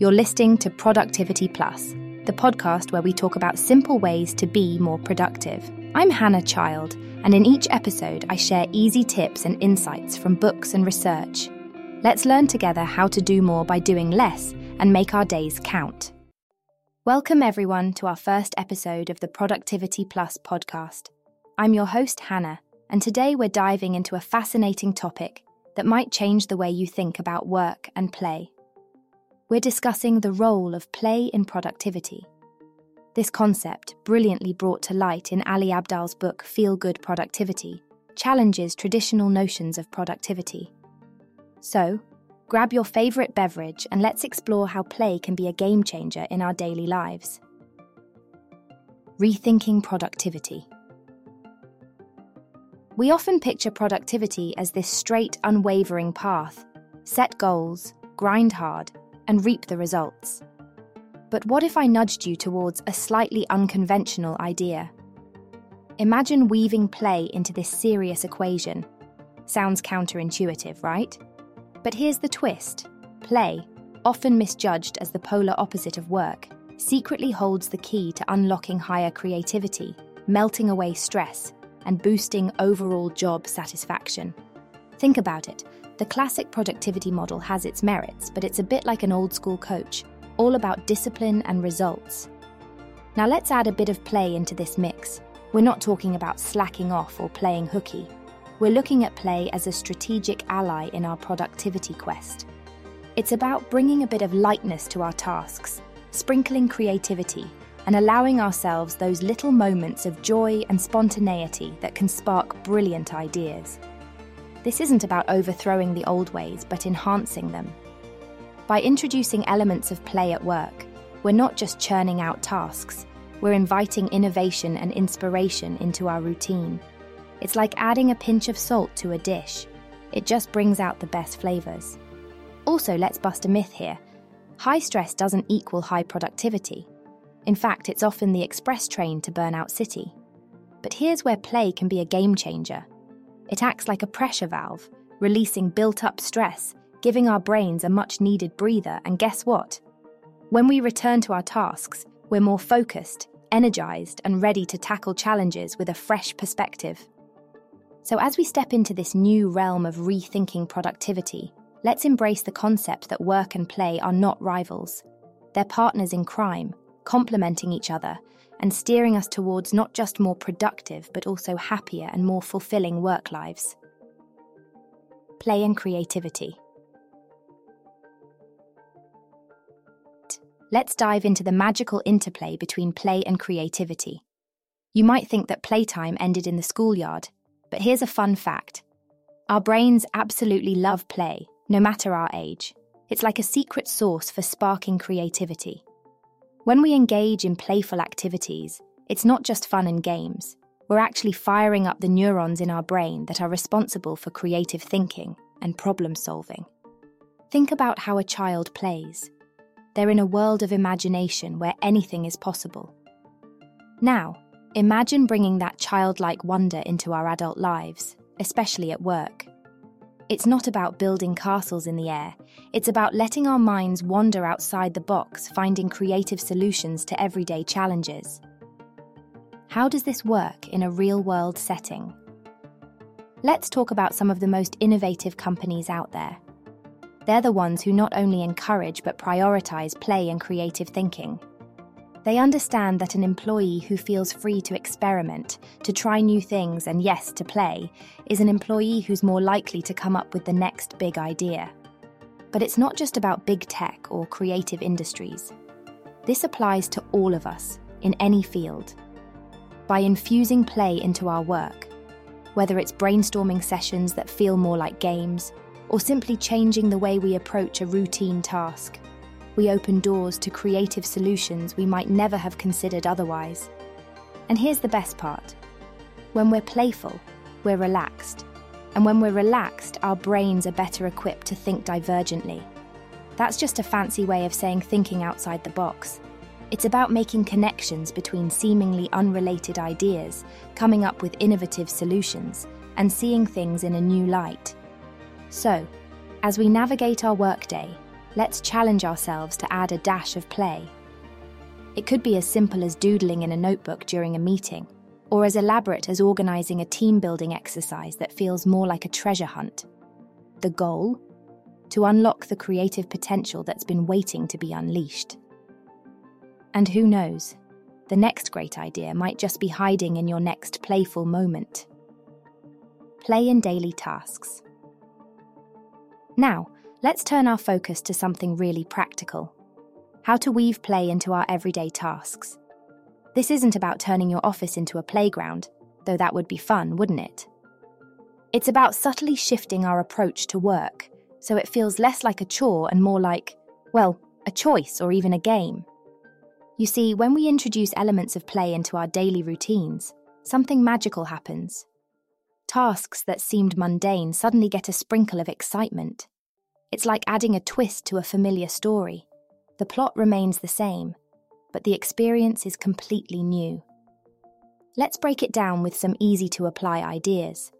You're listening to Productivity Plus, the podcast where we talk about simple ways to be more productive. I'm Hannah Child, and in each episode, I share easy tips and insights from books and research. Let's learn together how to do more by doing less and make our days count. Welcome, everyone, to our first episode of the Productivity Plus podcast. I'm your host, Hannah, and today we're diving into a fascinating topic that might change the way you think about work and play. We're discussing the role of play in productivity. This concept, brilliantly brought to light in Ali Abdaal's book Feel Good Productivity, challenges traditional notions of productivity. So, grab your favourite beverage and let's explore how play can be a game changer in our daily lives. Rethinking productivity. We often picture productivity as this straight, unwavering path set goals, grind hard, and reap the results. But what if I nudged you towards a slightly unconventional idea? Imagine weaving play into this serious equation. Sounds counterintuitive, right? But here's the twist play, often misjudged as the polar opposite of work, secretly holds the key to unlocking higher creativity, melting away stress, and boosting overall job satisfaction. Think about it. The classic productivity model has its merits, but it's a bit like an old school coach, all about discipline and results. Now let's add a bit of play into this mix. We're not talking about slacking off or playing hooky. We're looking at play as a strategic ally in our productivity quest. It's about bringing a bit of lightness to our tasks, sprinkling creativity, and allowing ourselves those little moments of joy and spontaneity that can spark brilliant ideas. This isn't about overthrowing the old ways, but enhancing them. By introducing elements of play at work, we're not just churning out tasks, we're inviting innovation and inspiration into our routine. It's like adding a pinch of salt to a dish, it just brings out the best flavours. Also, let's bust a myth here high stress doesn't equal high productivity. In fact, it's often the express train to Burnout City. But here's where play can be a game changer. It acts like a pressure valve, releasing built up stress, giving our brains a much needed breather, and guess what? When we return to our tasks, we're more focused, energized, and ready to tackle challenges with a fresh perspective. So, as we step into this new realm of rethinking productivity, let's embrace the concept that work and play are not rivals. They're partners in crime, complementing each other and steering us towards not just more productive but also happier and more fulfilling work lives. Play and creativity. Let's dive into the magical interplay between play and creativity. You might think that playtime ended in the schoolyard, but here's a fun fact. Our brains absolutely love play, no matter our age. It's like a secret source for sparking creativity. When we engage in playful activities, it's not just fun and games. We're actually firing up the neurons in our brain that are responsible for creative thinking and problem solving. Think about how a child plays. They're in a world of imagination where anything is possible. Now, imagine bringing that childlike wonder into our adult lives, especially at work. It's not about building castles in the air, it's about letting our minds wander outside the box, finding creative solutions to everyday challenges. How does this work in a real world setting? Let's talk about some of the most innovative companies out there. They're the ones who not only encourage but prioritize play and creative thinking. They understand that an employee who feels free to experiment, to try new things, and yes, to play, is an employee who's more likely to come up with the next big idea. But it's not just about big tech or creative industries. This applies to all of us, in any field. By infusing play into our work, whether it's brainstorming sessions that feel more like games, or simply changing the way we approach a routine task, we open doors to creative solutions we might never have considered otherwise. And here's the best part when we're playful, we're relaxed. And when we're relaxed, our brains are better equipped to think divergently. That's just a fancy way of saying thinking outside the box. It's about making connections between seemingly unrelated ideas, coming up with innovative solutions, and seeing things in a new light. So, as we navigate our workday, let's challenge ourselves to add a dash of play. It could be as simple as doodling in a notebook during a meeting, or as elaborate as organising a team building exercise that feels more like a treasure hunt. The goal? To unlock the creative potential that's been waiting to be unleashed. And who knows, the next great idea might just be hiding in your next playful moment. Play in daily tasks. Now, let's turn our focus to something really practical how to weave play into our everyday tasks. This isn't about turning your office into a playground, though that would be fun, wouldn't it? It's about subtly shifting our approach to work so it feels less like a chore and more like, well, a choice or even a game. You see, when we introduce elements of play into our daily routines, something magical happens. Tasks that seemed mundane suddenly get a sprinkle of excitement. It's like adding a twist to a familiar story. The plot remains the same, but the experience is completely new. Let's break it down with some easy to apply ideas.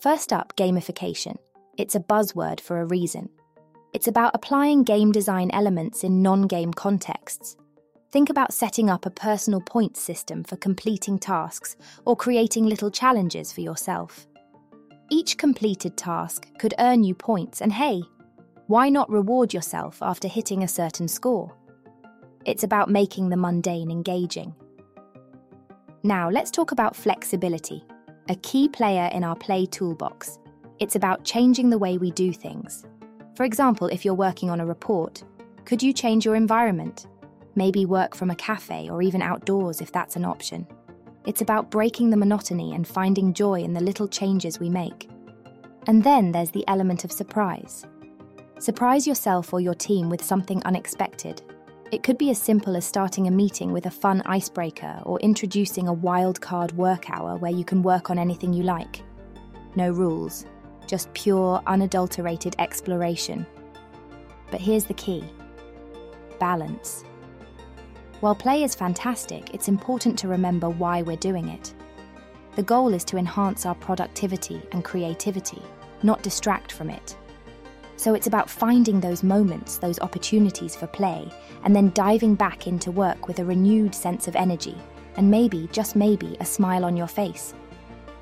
First up, gamification. It's a buzzword for a reason. It's about applying game design elements in non game contexts. Think about setting up a personal points system for completing tasks or creating little challenges for yourself. Each completed task could earn you points, and hey, why not reward yourself after hitting a certain score? It's about making the mundane engaging. Now, let's talk about flexibility, a key player in our play toolbox. It's about changing the way we do things. For example, if you're working on a report, could you change your environment? Maybe work from a cafe or even outdoors if that's an option. It's about breaking the monotony and finding joy in the little changes we make. And then there's the element of surprise. Surprise yourself or your team with something unexpected. It could be as simple as starting a meeting with a fun icebreaker or introducing a wild card work hour where you can work on anything you like. No rules, just pure, unadulterated exploration. But here's the key balance. While play is fantastic, it's important to remember why we're doing it. The goal is to enhance our productivity and creativity, not distract from it. So it's about finding those moments, those opportunities for play, and then diving back into work with a renewed sense of energy, and maybe, just maybe, a smile on your face.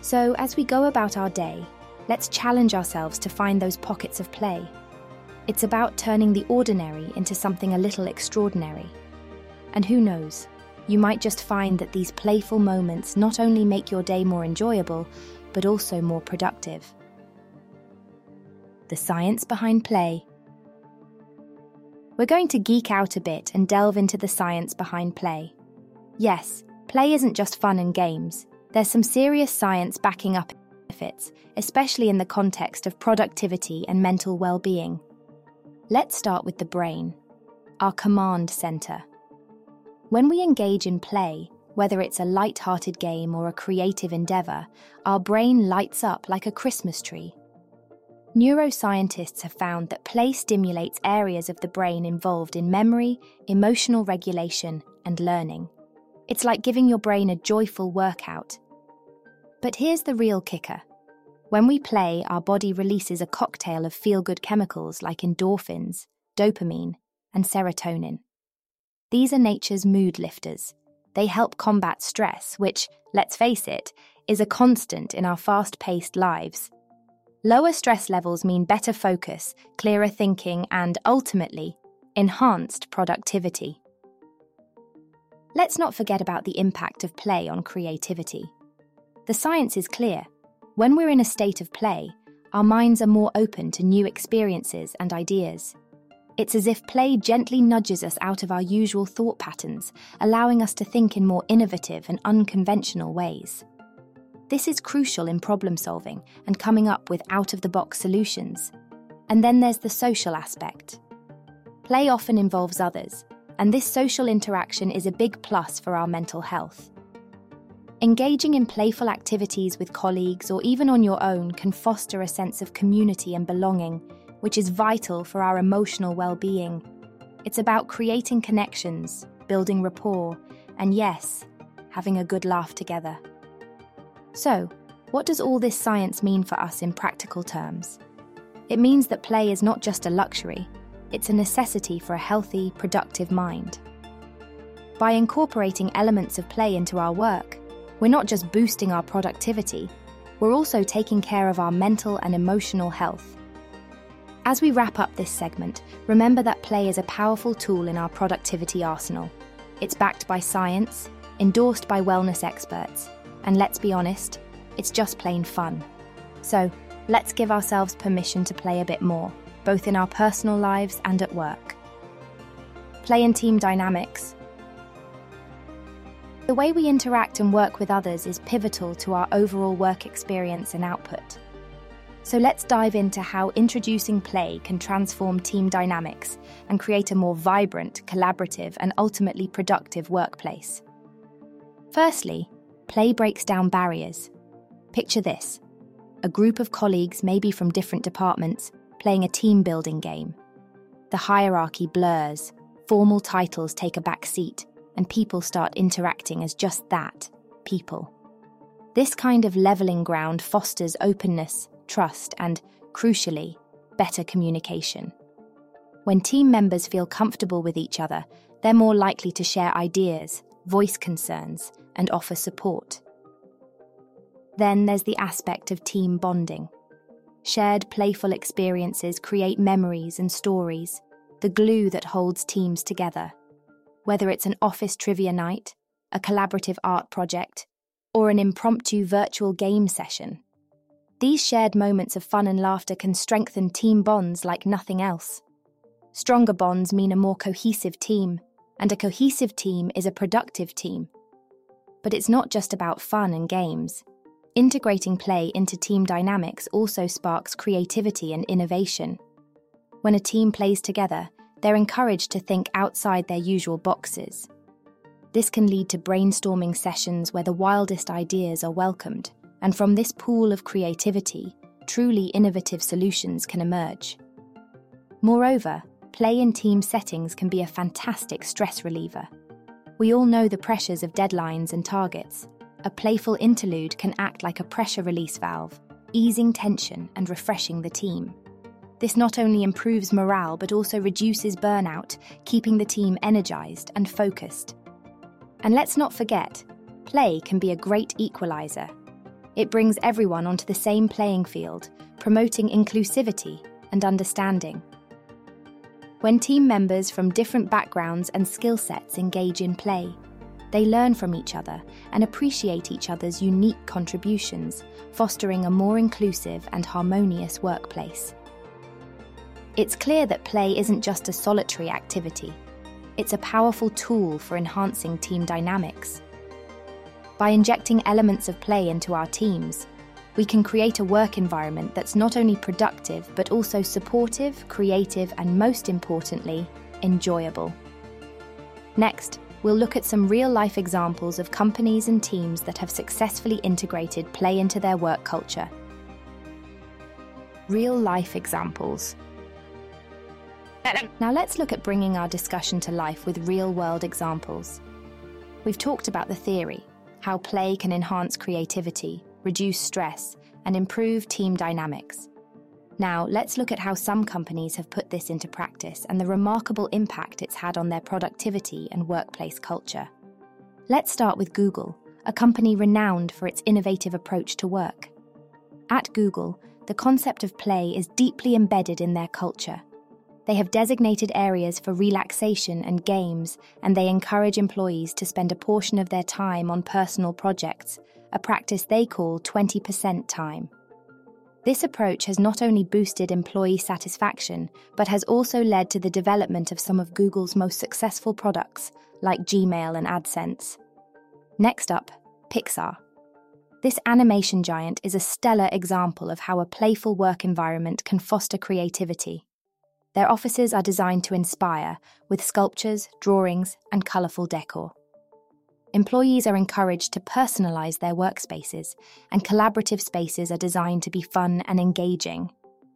So as we go about our day, let's challenge ourselves to find those pockets of play. It's about turning the ordinary into something a little extraordinary. And who knows, you might just find that these playful moments not only make your day more enjoyable, but also more productive the science behind play. We're going to geek out a bit and delve into the science behind play. Yes, play isn't just fun and games. There's some serious science backing up its benefits, especially in the context of productivity and mental well-being. Let's start with the brain, our command center. When we engage in play, whether it's a light-hearted game or a creative endeavor, our brain lights up like a Christmas tree Neuroscientists have found that play stimulates areas of the brain involved in memory, emotional regulation, and learning. It's like giving your brain a joyful workout. But here's the real kicker. When we play, our body releases a cocktail of feel good chemicals like endorphins, dopamine, and serotonin. These are nature's mood lifters. They help combat stress, which, let's face it, is a constant in our fast paced lives. Lower stress levels mean better focus, clearer thinking, and ultimately, enhanced productivity. Let's not forget about the impact of play on creativity. The science is clear. When we're in a state of play, our minds are more open to new experiences and ideas. It's as if play gently nudges us out of our usual thought patterns, allowing us to think in more innovative and unconventional ways. This is crucial in problem solving and coming up with out of the box solutions. And then there's the social aspect. Play often involves others, and this social interaction is a big plus for our mental health. Engaging in playful activities with colleagues or even on your own can foster a sense of community and belonging, which is vital for our emotional well being. It's about creating connections, building rapport, and yes, having a good laugh together. So, what does all this science mean for us in practical terms? It means that play is not just a luxury, it's a necessity for a healthy, productive mind. By incorporating elements of play into our work, we're not just boosting our productivity, we're also taking care of our mental and emotional health. As we wrap up this segment, remember that play is a powerful tool in our productivity arsenal. It's backed by science, endorsed by wellness experts, and let's be honest, it's just plain fun. So, let's give ourselves permission to play a bit more, both in our personal lives and at work. Play and team dynamics. The way we interact and work with others is pivotal to our overall work experience and output. So let's dive into how introducing play can transform team dynamics and create a more vibrant, collaborative, and ultimately productive workplace. Firstly, play breaks down barriers. Picture this a group of colleagues, maybe from different departments, playing a team building game. The hierarchy blurs, formal titles take a back seat, and people start interacting as just that people. This kind of levelling ground fosters openness, trust, and, crucially, better communication. When team members feel comfortable with each other, they're more likely to share ideas, voice concerns, and offer support. Then there's the aspect of team bonding. Shared playful experiences create memories and stories, the glue that holds teams together. Whether it's an office trivia night, a collaborative art project, or an impromptu virtual game session. These shared moments of fun and laughter can strengthen team bonds like nothing else. Stronger bonds mean a more cohesive team, and a cohesive team is a productive team. But it's not just about fun and games. Integrating play into team dynamics also sparks creativity and innovation. When a team plays together, they're encouraged to think outside their usual boxes. This can lead to brainstorming sessions where the wildest ideas are welcomed, and from this pool of creativity, truly innovative solutions can emerge. Moreover, play in team settings can be a fantastic stress reliever. We all know the pressures of deadlines and targets, a playful interlude can act like a pressure release valve, easing tension and refreshing the team. This not only improves morale but also reduces burnout, keeping the team energized and focused. And let's not forget, play can be a great equalizer. It brings everyone onto the same playing field, promoting inclusivity and understanding. When team members from different backgrounds and skill sets engage in play, they learn from each other and appreciate each other's unique contributions, fostering a more inclusive and harmonious workplace. It's clear that play isn't just a solitary activity, it's a powerful tool for enhancing team dynamics. By injecting elements of play into our teams, we can create a work environment that's not only productive but also supportive, creative, and most importantly, enjoyable. Next, we'll look at some real life examples of companies and teams that have successfully integrated play into their work culture. Real life examples. Now let's look at bringing our discussion to life with real world examples. We've talked about the theory, how play can enhance creativity, reduce stress, and improve team dynamics. Now, let's look at how some companies have put this into practice and the remarkable impact it's had on their productivity and workplace culture. Let's start with Google, a company renowned for its innovative approach to work. At Google, the concept of play is deeply embedded in their culture. They have designated areas for relaxation and games, and they encourage employees to spend a portion of their time on personal projects, a practice they call 20% time. This approach has not only boosted employee satisfaction, but has also led to the development of some of Google's most successful products, like Gmail and AdSense. Next up, Pixar. This animation giant is a stellar example of how a playful work environment can foster creativity. Their offices are designed to inspire, with sculptures, drawings, and colourful decor. Employees are encouraged to personalise their workspaces, and collaborative spaces are designed to be fun and engaging.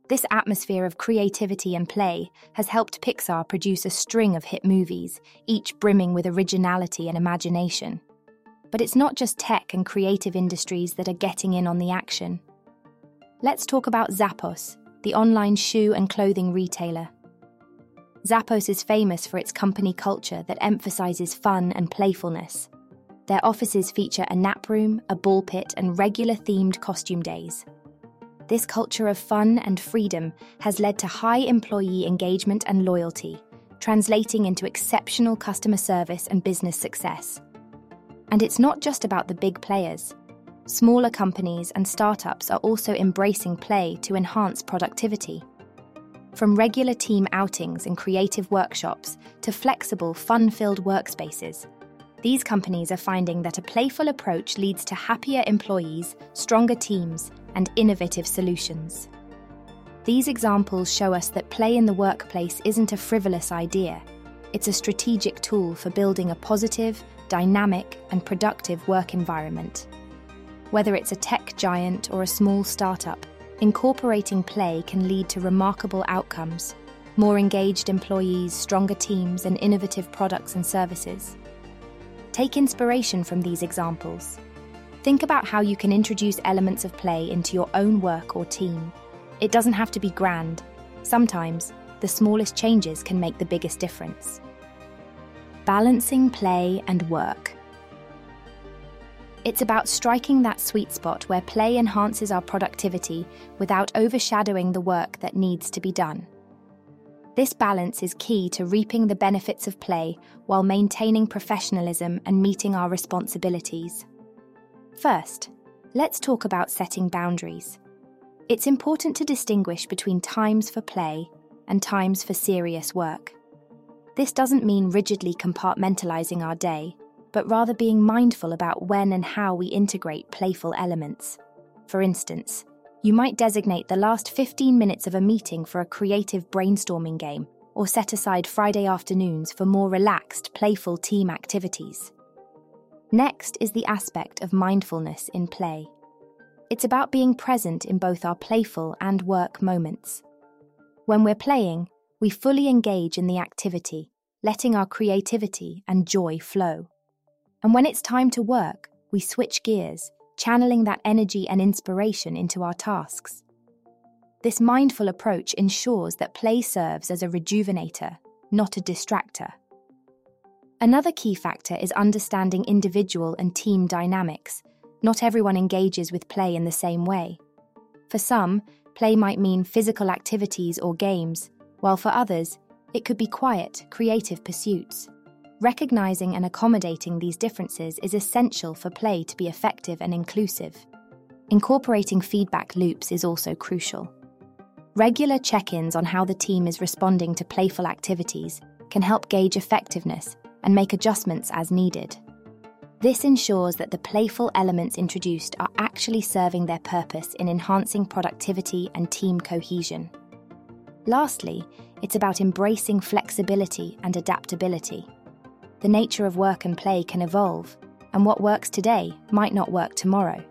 This atmosphere of creativity and play has helped Pixar produce a string of hit movies, each brimming with originality and imagination. But it's not just tech and creative industries that are getting in on the action. Let's talk about Zappos, the online shoe and clothing retailer. Zappos is famous for its company culture that emphasizes fun and playfulness. Their offices feature a nap room, a ball pit, and regular themed costume days. This culture of fun and freedom has led to high employee engagement and loyalty, translating into exceptional customer service and business success. And it's not just about the big players. Smaller companies and startups are also embracing play to enhance productivity. From regular team outings and creative workshops to flexible, fun filled workspaces, these companies are finding that a playful approach leads to happier employees, stronger teams, and innovative solutions. These examples show us that play in the workplace isn't a frivolous idea. It's a strategic tool for building a positive, dynamic, and productive work environment. Whether it's a tech giant or a small startup, incorporating play can lead to remarkable outcomes more engaged employees, stronger teams, and innovative products and services. Take inspiration from these examples. Think about how you can introduce elements of play into your own work or team. It doesn't have to be grand. Sometimes, the smallest changes can make the biggest difference. Balancing play and work. It's about striking that sweet spot where play enhances our productivity without overshadowing the work that needs to be done. This balance is key to reaping the benefits of play while maintaining professionalism and meeting our responsibilities. First, let's talk about setting boundaries. It's important to distinguish between times for play and times for serious work. This doesn't mean rigidly compartmentalizing our day, but rather being mindful about when and how we integrate playful elements. For instance, you might designate the last 15 minutes of a meeting for a creative brainstorming game, or set aside Friday afternoons for more relaxed, playful team activities. Next is the aspect of mindfulness in play. It's about being present in both our playful and work moments. When we're playing, we fully engage in the activity, letting our creativity and joy flow. And when it's time to work, we switch gears channeling that energy and inspiration into our tasks. This mindful approach ensures that play serves as a rejuvenator, not a distractor. Another key factor is understanding individual and team dynamics. Not everyone engages with play in the same way. For some, play might mean physical activities or games, while for others, it could be quiet, creative pursuits. Recognizing and accommodating these differences is essential for play to be effective and inclusive. Incorporating feedback loops is also crucial. Regular check ins on how the team is responding to playful activities can help gauge effectiveness and make adjustments as needed. This ensures that the playful elements introduced are actually serving their purpose in enhancing productivity and team cohesion. Lastly, it's about embracing flexibility and adaptability the nature of work and play can evolve, and what works today might not work tomorrow.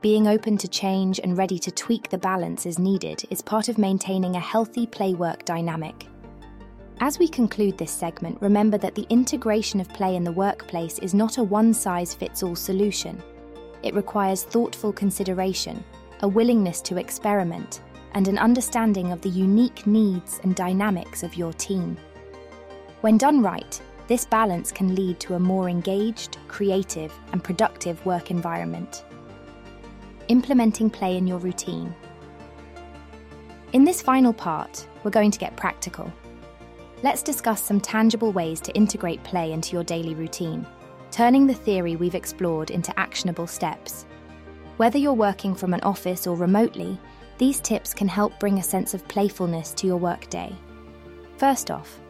Being open to change and ready to tweak the balance as needed is part of maintaining a healthy play work dynamic. As we conclude this segment, remember that the integration of play in the workplace is not a one size fits all solution. It requires thoughtful consideration, a willingness to experiment, and an understanding of the unique needs and dynamics of your team. When done right, this balance can lead to a more engaged, creative, and productive work environment. Implementing play in your routine. In this final part, we're going to get practical. Let's discuss some tangible ways to integrate play into your daily routine, turning the theory we've explored into actionable steps. Whether you're working from an office or remotely, these tips can help bring a sense of playfulness to your workday. First off,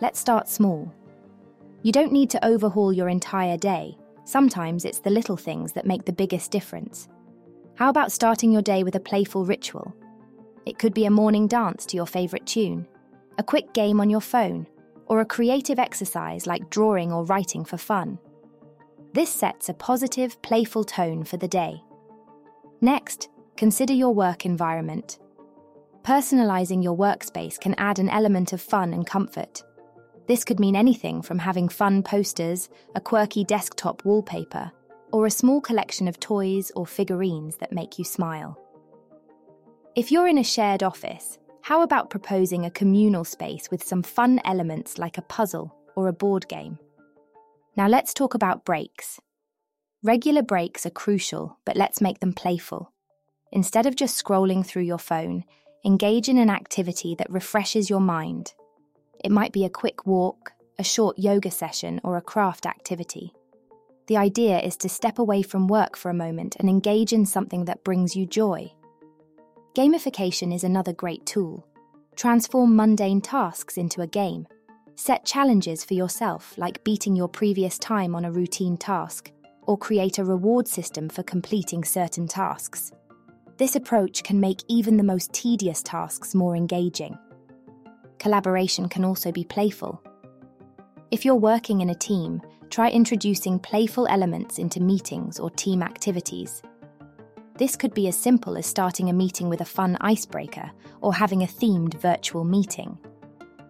let's start small. You don't need to overhaul your entire day. Sometimes it's the little things that make the biggest difference. How about starting your day with a playful ritual? It could be a morning dance to your favourite tune, a quick game on your phone, or a creative exercise like drawing or writing for fun. This sets a positive, playful tone for the day. Next, consider your work environment. Personalising your workspace can add an element of fun and comfort. This could mean anything from having fun posters, a quirky desktop wallpaper, or a small collection of toys or figurines that make you smile. If you're in a shared office, How about proposing a communal space with some fun elements like a puzzle or a board game? Now let's talk about breaks. Regular breaks are crucial, but let's make them playful. Instead of just scrolling through your phone, engage in an activity that refreshes your mind. It might be a quick walk, a short yoga session, or a craft activity. The idea is to step away from work for a moment and engage in something that brings you joy. Gamification is another great tool. Transform mundane tasks into a game. Set challenges for yourself, like beating your previous time on a routine task, or create a reward system for completing certain tasks. This approach can make even the most tedious tasks more engaging. Collaboration can also be playful. If you're working in a team, try introducing playful elements into meetings or team activities. This could be as simple as starting a meeting with a fun icebreaker or having a themed virtual meeting.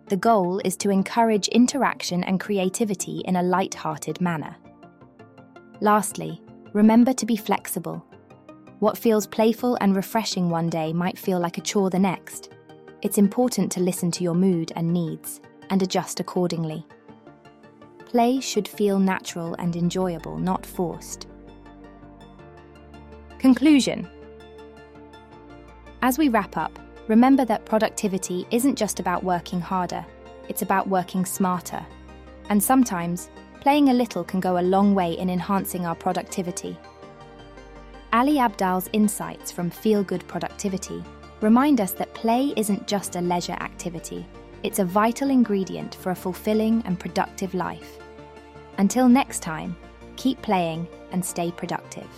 The goal is to encourage interaction and creativity in a light-hearted manner. Lastly, remember to be flexible. What feels playful and refreshing one day might feel like a chore the next. It's important to listen to your mood and needs and adjust accordingly. Play should feel natural and enjoyable, not forced. Conclusion As we wrap up, remember that productivity isn't just about working harder, it's about working smarter. And sometimes, playing a little can go a long way in enhancing our productivity. Ali Abdaal's insights from Feel Good Productivity remind us that play isn't just a leisure activity, it's a vital ingredient for a fulfilling and productive life. Until next time, keep playing and stay productive.